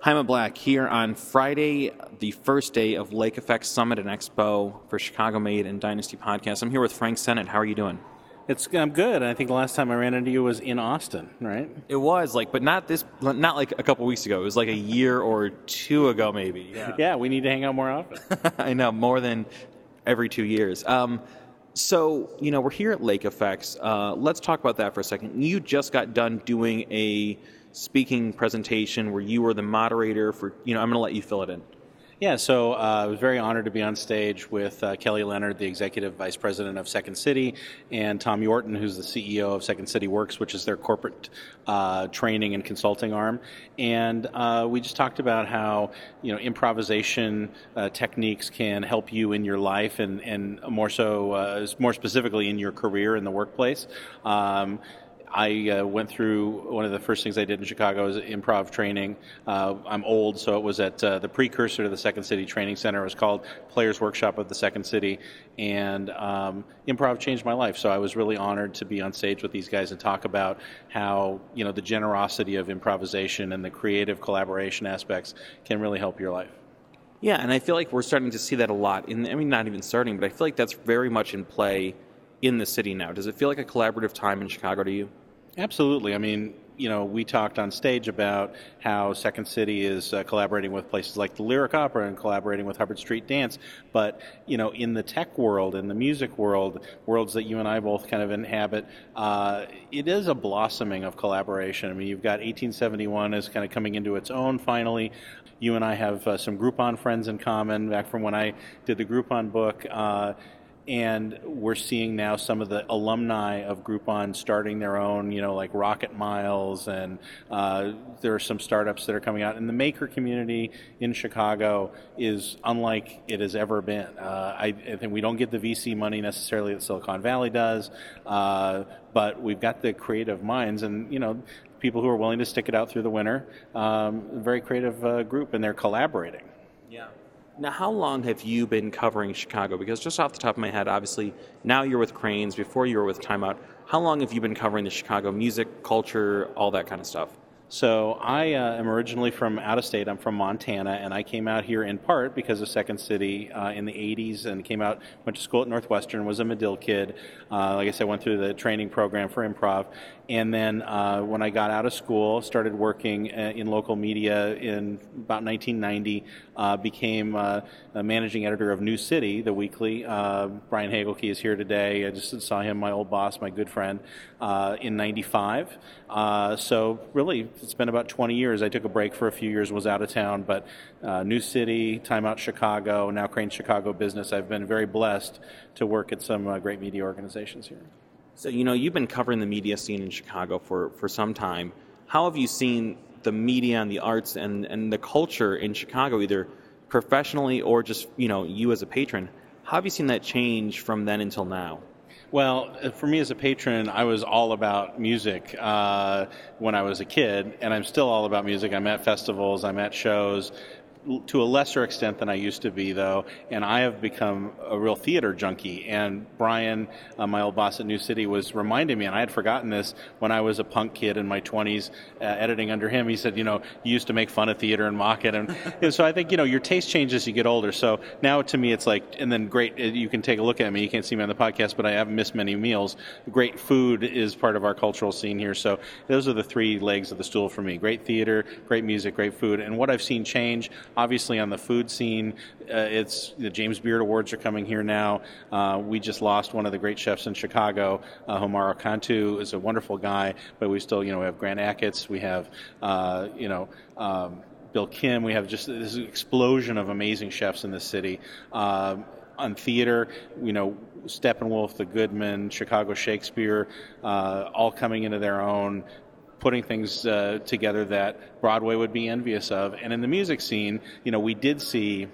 Jaime Black here on Friday, the first day of Lake FX Summit and Expo for Chicago Made and Dynasty Podcast. I'm here with Frank Sennett. How are you doing? It's I'm good. I think the last time I ran into you was in Austin, right? It was like, but not this, not like a couple weeks ago. It was like a year or two ago, maybe. Yeah, yeah we need to hang out more often. I know more than every two years. Um, so you know, we're here at Lake FX. Uh, let's talk about that for a second. You just got done doing a speaking presentation where you were the moderator for, you know, I'm going to let you fill it in. Yeah, so uh, I was very honored to be on stage with uh, Kelly Leonard, the executive vice president of Second City, and Tom Yorton, who's the CEO of Second City Works, which is their corporate uh, training and consulting arm. And uh, we just talked about how you know improvisation uh, techniques can help you in your life, and and more so, uh, more specifically in your career in the workplace. Um, I uh, went through one of the first things I did in Chicago was improv training. Uh, I'm old, so it was at uh, the precursor to the Second City Training Center. It was called Players Workshop of the Second City, and um, improv changed my life. So I was really honored to be on stage with these guys and talk about how you know the generosity of improvisation and the creative collaboration aspects can really help your life. Yeah, and I feel like we're starting to see that a lot. In I mean, not even starting, but I feel like that's very much in play in the city now. Does it feel like a collaborative time in Chicago to you? Absolutely. I mean, you know, we talked on stage about how Second City is uh, collaborating with places like the Lyric Opera and collaborating with Hubbard Street Dance. But, you know, in the tech world, in the music world, worlds that you and I both kind of inhabit, uh, it is a blossoming of collaboration. I mean, you've got 1871 is kind of coming into its own finally. You and I have uh, some Groupon friends in common back from when I did the Groupon book. And we're seeing now some of the alumni of Groupon starting their own, you know, like Rocket Miles, and uh, there are some startups that are coming out. And the maker community in Chicago is unlike it has ever been. Uh, I, I, think we don't get the VC money necessarily that Silicon Valley does, uh, but we've got the creative minds, and you know, people who are willing to stick it out through the winter. Um, very creative uh, group, and they're collaborating. Yeah. Now, how long have you been covering Chicago? Because just off the top of my head, obviously, now you're with Crain's, before you were with Time Out. How long have you been covering the Chicago music, culture, all that kind of stuff? So I uh, am originally from out of state. I'm from Montana, and I came out here in part because of Second City uh, in the '80s, and came out, went to school at Northwestern, was a Medill kid. Uh, like I said, went through the training program for improv, and then uh, when I got out of school, started working uh, in local media in about 1990. Uh, became a managing editor of Newcity, the weekly. Brian Hieggelke is here today. I just saw him, my old boss, my good friend, in '95. so really it's been about 20 years. I took a break for a few years, was out of town, but uh, Newcity, Time Out Chicago, now Crain Chicago Business. I've been very blessed to work at some uh, great media organizations here. So, you know, you've been covering the media scene in Chicago for, for some time. How have you seen the media and the arts and, and the culture in Chicago, either professionally or just, you know, you as a patron? How have you seen that change from then until now? Well, for me as a patron, I was all about music uh, when I was a kid, and I'm still all about music. I'm at festivals, I'm at shows, to a lesser extent than I used to be, though, and I have become a real theater junkie. And Brian, uh, my old boss at Newcity, was reminding me, and I had forgotten this when I was a punk kid in my 20s, uh, editing under him. He said, you know, you used to make fun of theater and mock it, and, and, so I think you know your taste changes as you get older. So now to me, it's like, and then great, uh, you can take a look at me. You can't see me on the podcast, but I haven't missed many meals. Great food is part of our cultural scene here. So those are the three legs of the stool for me: great theater, great music, great food. And what I've seen change obviously on the food scene. Uh, it's the James Beard Awards are coming here now. Uh, we just lost one of the great chefs in Chicago, uh, Homaro Cantu is a wonderful guy, but we still, you know, we have Grant Achatz, we have, uh, you know. Um, Bill Kim, we have just this explosion of amazing chefs in the city. Um, on theater, you know, Steppenwolf, The Goodman, Chicago Shakespeare, uh, all coming into their own putting things uh, together that Broadway would be envious of. And in the music scene, you know, we did see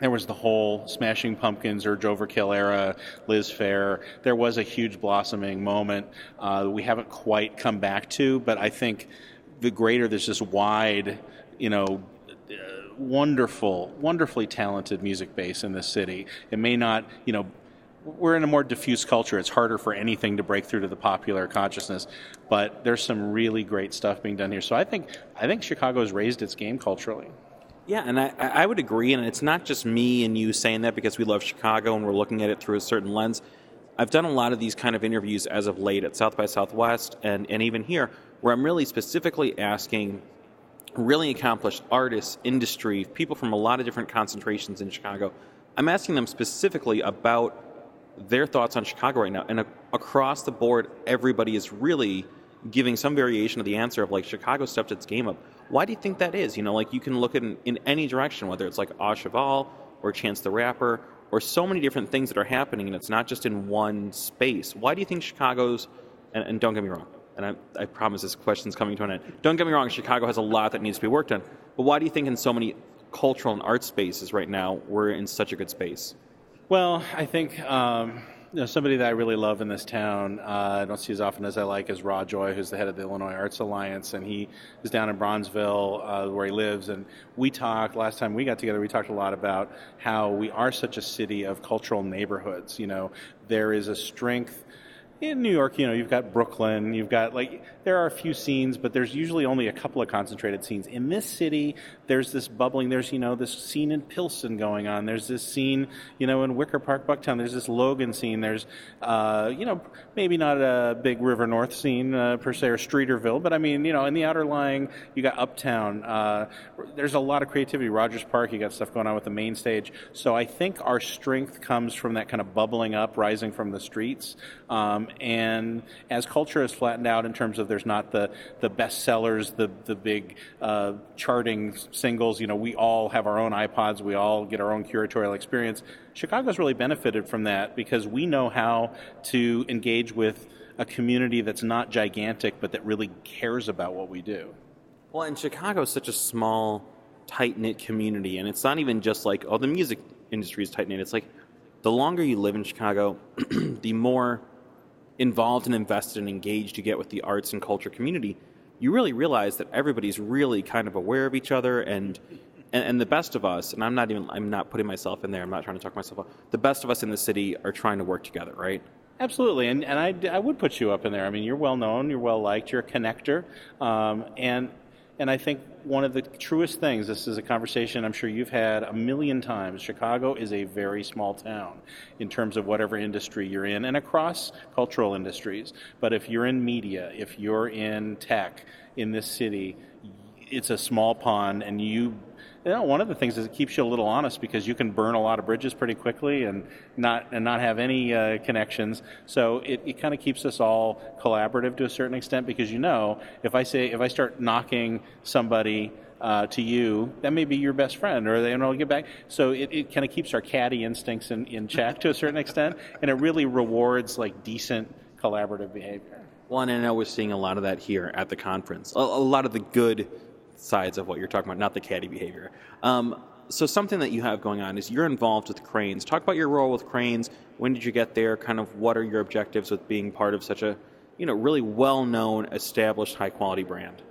there was the whole Smashing Pumpkins Urge Overkill era, Liz Phair. There was a huge blossoming moment uh, we haven't quite come back to, but I think the greater there's this wide, you know, uh, wonderful, wonderfully talented music base in this city. It may not, you know, we're in a more diffuse culture. It's harder for anything to break through to the popular consciousness, but there's some really great stuff being done here. So I think I think Chicago has raised its game culturally. Yeah, and I, I would agree, and it's not just me and you saying that because we love Chicago and we're looking at it through a certain lens. I've done a lot of these kind of interviews as of late at South by Southwest and, and even here, where I'm really specifically asking really accomplished artists, industry, people from a lot of different concentrations in Chicago. I'm asking them specifically about their thoughts on Chicago right now. And a- across the board, everybody is really giving some variation of the answer of like Chicago stepped its game up. Why do you think that is? You know, like you can look in, in any direction, whether it's like Au Cheval or Chance the Rapper or so many different things that are happening, and it's not just in one space. Why do you think Chicago's, and, and don't get me wrong, and I, I promise this question's coming to an end. Don't get me wrong, Chicago has a lot that needs to be worked on, but why do you think in so many cultural and art spaces right now we're in such a good space? Well, I think um, you know, somebody that I really love in this town, uh, I don't see as often as I like, is Ra Joy, who's the head of the Illinois Arts Alliance, and he is down in Bronzeville, uh, where he lives. And we talked last time we got together. We talked a lot about how we are such a city of cultural neighborhoods. You know, there is a strength in New York, you know, you've got Brooklyn, you've got like there are a few scenes, but there's usually only a couple of concentrated scenes. In this city, there's this bubbling. There's you know this scene in Pilsen going on. There's this scene, you know, in Wicker Park, Bucktown. There's this Logan scene. There's, uh, you know, maybe not a big River North scene uh, per se or Streeterville, but I mean, you know, in the outer lying, you got Uptown. Uh, there's a lot of creativity. Rogers Park, you got stuff going on with the main stage. So I think our strength comes from that kind of bubbling up, rising from the streets. Um, and as culture has flattened out in terms of there's not the, the best sellers, the, the big uh, charting singles, you know, we all have our own iPods, we all get our own curatorial experience. Chicago's really benefited from that because we know how to engage with a community that's not gigantic but that really cares about what we do. Well, and Chicago is such a small, tight knit community, and it's not even just like, oh, the music industry is tight knit. It's like the longer you live in Chicago, the more involved and invested and engaged you get with the arts and culture community, you really realize that everybody's really kind of aware of each other and, and and, the best of us and i'm not even i'm not putting myself in there i'm not trying to talk myself up the best of us in the city are trying to work together right Absolutely, and and I, I would put you up in there. I mean, you're well known, you're well liked, you're a connector, um, and and I think one of the truest things, this is a conversation I'm sure you've had a million times. Chicago is a very small town in terms of whatever industry you're in and across cultural industries. But if you're in media, if you're in tech in this city, it's a small pond and you you know, one of the things is it keeps you a little honest because you can burn a lot of bridges pretty quickly and not and not have any uh, connections. So it, it kind of keeps us all collaborative to a certain extent because you know if I say if I start knocking somebody uh, to you, that may be your best friend, or they will get back. So it, it kind of keeps our catty instincts in, in check to a certain extent, and it really rewards like decent collaborative behavior. Well, and I know we're seeing a lot of that here at the conference. A, a lot of the good sides of what you're talking about, not the caddy behavior. Um, so something that you have going on is you're involved with Crain's. Talk about your role with Crain's. When did you get there? Kind of what are your objectives with being part of such a, you know, really well-known, established, high-quality brand?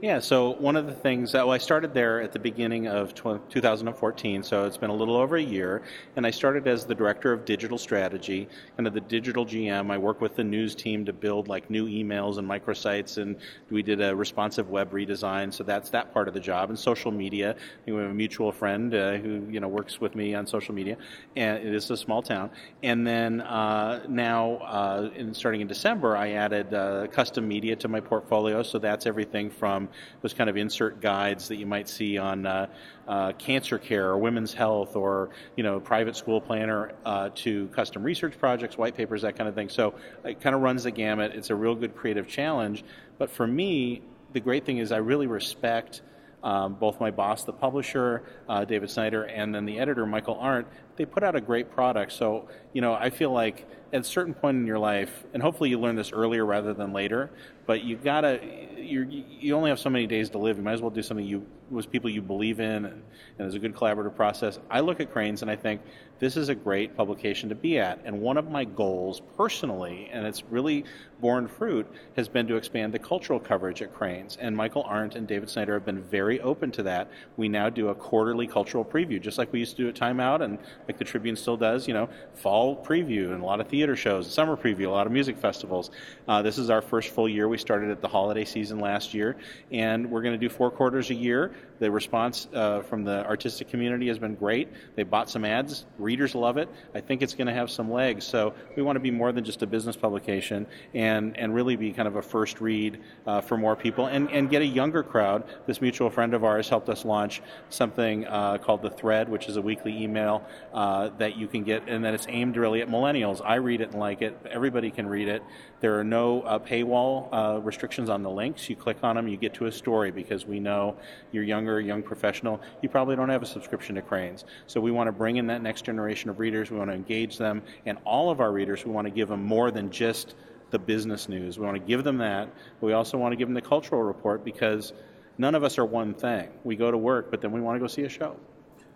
Yeah, so one of the things, well, I started there at the beginning of 2014, so it's been a little over a year, and I started as the director of digital strategy, kind of the digital GM. I work with the news team to build like new emails and microsites, and we did a responsive web redesign, so that's that part of the job. And social media, we have a mutual friend uh, who you know works with me on social media, and it is a small town. And then uh, now, uh, in, starting in December, I added uh, custom media to my portfolio, so that's everything from those kind of insert guides that you might see on uh, uh, cancer care or women's health or you know private school planner uh, to custom research projects, white papers, that kind of thing. So it kind of runs the gamut. It's a real good creative challenge. But for me, the great thing is I really respect. Um, both my boss, the publisher, uh, David Snyder, and then the editor, Michael Arndt, they put out a great product. So, you know, I feel like at a certain point in your life, and hopefully you learn this earlier rather than later, but you gotta, you you only have so many days to live. You might as well do something you with people you believe in, and, and a good collaborative process. I look at Crain's and I think this is a great publication to be at. And one of my goals personally, and it's really borne fruit, has been to expand the cultural coverage at Crain's. And Michael Arndt and David Snyder have been very open to that. We now do a quarterly cultural preview, just like we used to do at Time Out and like the Tribune still does, you know, fall preview and a lot of theater shows, summer preview, a lot of music festivals. Uh, this is our first full year. We started at the holiday season last year, and we're going to do four quarters a year. The response uh, from the artistic community has been great. They bought some ads. Readers love it. I think it's going to have some legs. So we want to be more than just a business publication and, and really be kind of a first read uh, for more people and, and get a younger crowd. This mutual friend of ours helped us launch something uh, called The Thread, which is a weekly email uh, that you can get, and that it's aimed really at millennials. I read it and like it. Everybody can read it. There are no uh, paywall uh, restrictions on the links. You click on them, you get to a story because we know you're younger, young professional. You probably don't have a subscription to Crain's. So we want to bring in that next generation of readers. We want to engage them, and all of our readers, we want to give them more than just the business news. We want to give them that. But we also want to give them the cultural report because none of us are one thing. We go to work, but then we want to go see a show.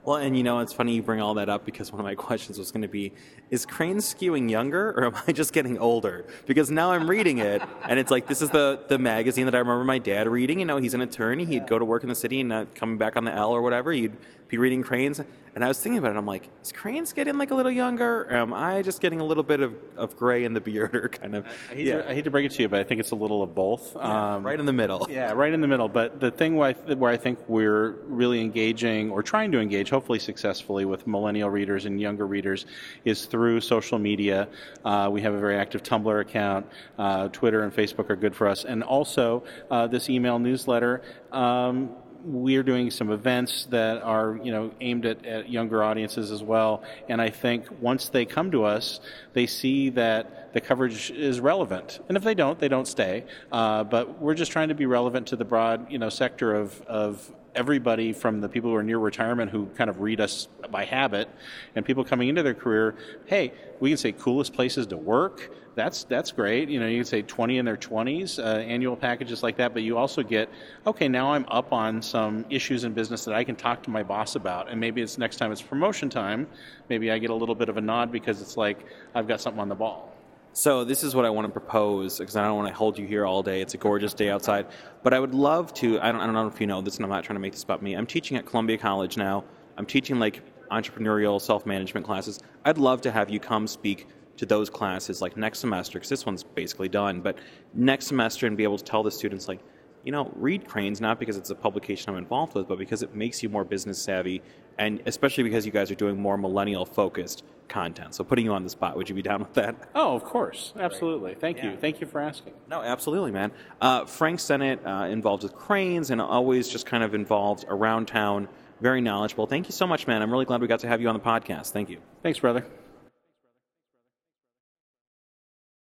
Well, and you know, it's funny you bring all that up because one of my questions was going to be Is Crain skewing younger or am I just getting older? Because now I'm reading it and it's like, this is the, the magazine that I remember my dad reading. You know, he's an attorney. He'd go to work in the city and uh, not coming back on the L or whatever. He'd be reading Crain's. And I was thinking about it. I'm like, is Crain's getting like a little younger? Or am I just getting a little bit of, of gray in the beard or kind of? I hate, yeah. to, I hate to break it to you, but I think it's a little of both. Yeah, um, right in the middle. Yeah, right in the middle. But the thing where I, where I think we're really engaging or trying to engage, hopefully successfully, with millennial readers and younger readers is through social media. Uh, we have a very active Tumblr account. Uh, Twitter and Facebook are good for us. And also uh, this email newsletter. Um, we're doing some events that are you know aimed at, at, younger audiences as well. And i think once they come to us they see that the coverage is relevant. And if they don't they don't stay. Uh, but we're just trying to be relevant to the broad you know sector of, of everybody from the people who are near retirement who kind of read us by habit and people coming into their career hey we can say coolest places to work that's that's great. You know, you can say 20 in their 20s, uh, annual packages like that. But you also get, okay, now I'm up on some issues in business that I can talk to my boss about, and maybe it's next time it's promotion time. Maybe I get a little bit of a nod because it's like I've got something on the ball. So this is what I want to propose because I don't want to hold you here all day. It's a gorgeous day outside, but I would love to. I don't, I don't know if you know this, and I'm not trying to make this about me. I'm teaching at Columbia College now. I'm teaching like entrepreneurial self management classes. I'd love to have you come speak to those classes like next semester because this one's basically done but next semester and be able to tell the students like you know read Crain's not because it's a publication i'm involved with but because it makes you more business savvy and especially because you guys are doing more millennial focused content. So putting you on the spot would you be down with that? Oh of course. Absolutely. Thank yeah. you thank you for asking. No absolutely man. Uh, frank sennett uh, involved with Crain's and always just kind of involved around town. Very knowledgeable. Thank you so much man. I'm really glad we got to have you on the podcast. Thank you. Thanks brother